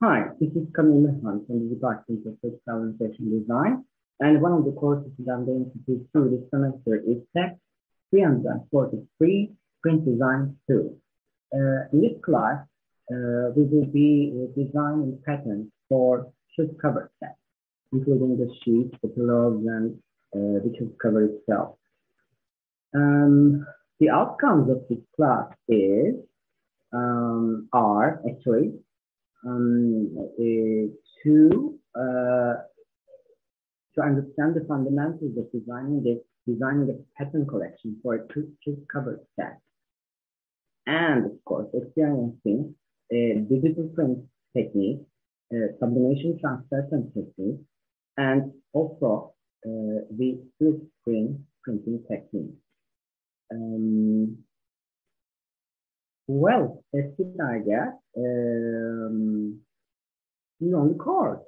Hi, this is Camille Hunt from the Department of and Fashion Design. And one of the courses that I'm going to teach you this semester is TEXT 343 Print Design 2. Uh, in this class, uh, we will be designing patterns for shoe cover sets, including the sheets, the pillows, and uh, the shoe cover itself. Um, the outcomes of this class is um, are actually um, to uh, to understand the fundamentals of designing this designing a pattern collection for a chip cover set, and of course experiencing digital print technique, uh, sublimation transfer technique, and also uh, the screen printing technique. Um, well, guess. Um, on the course.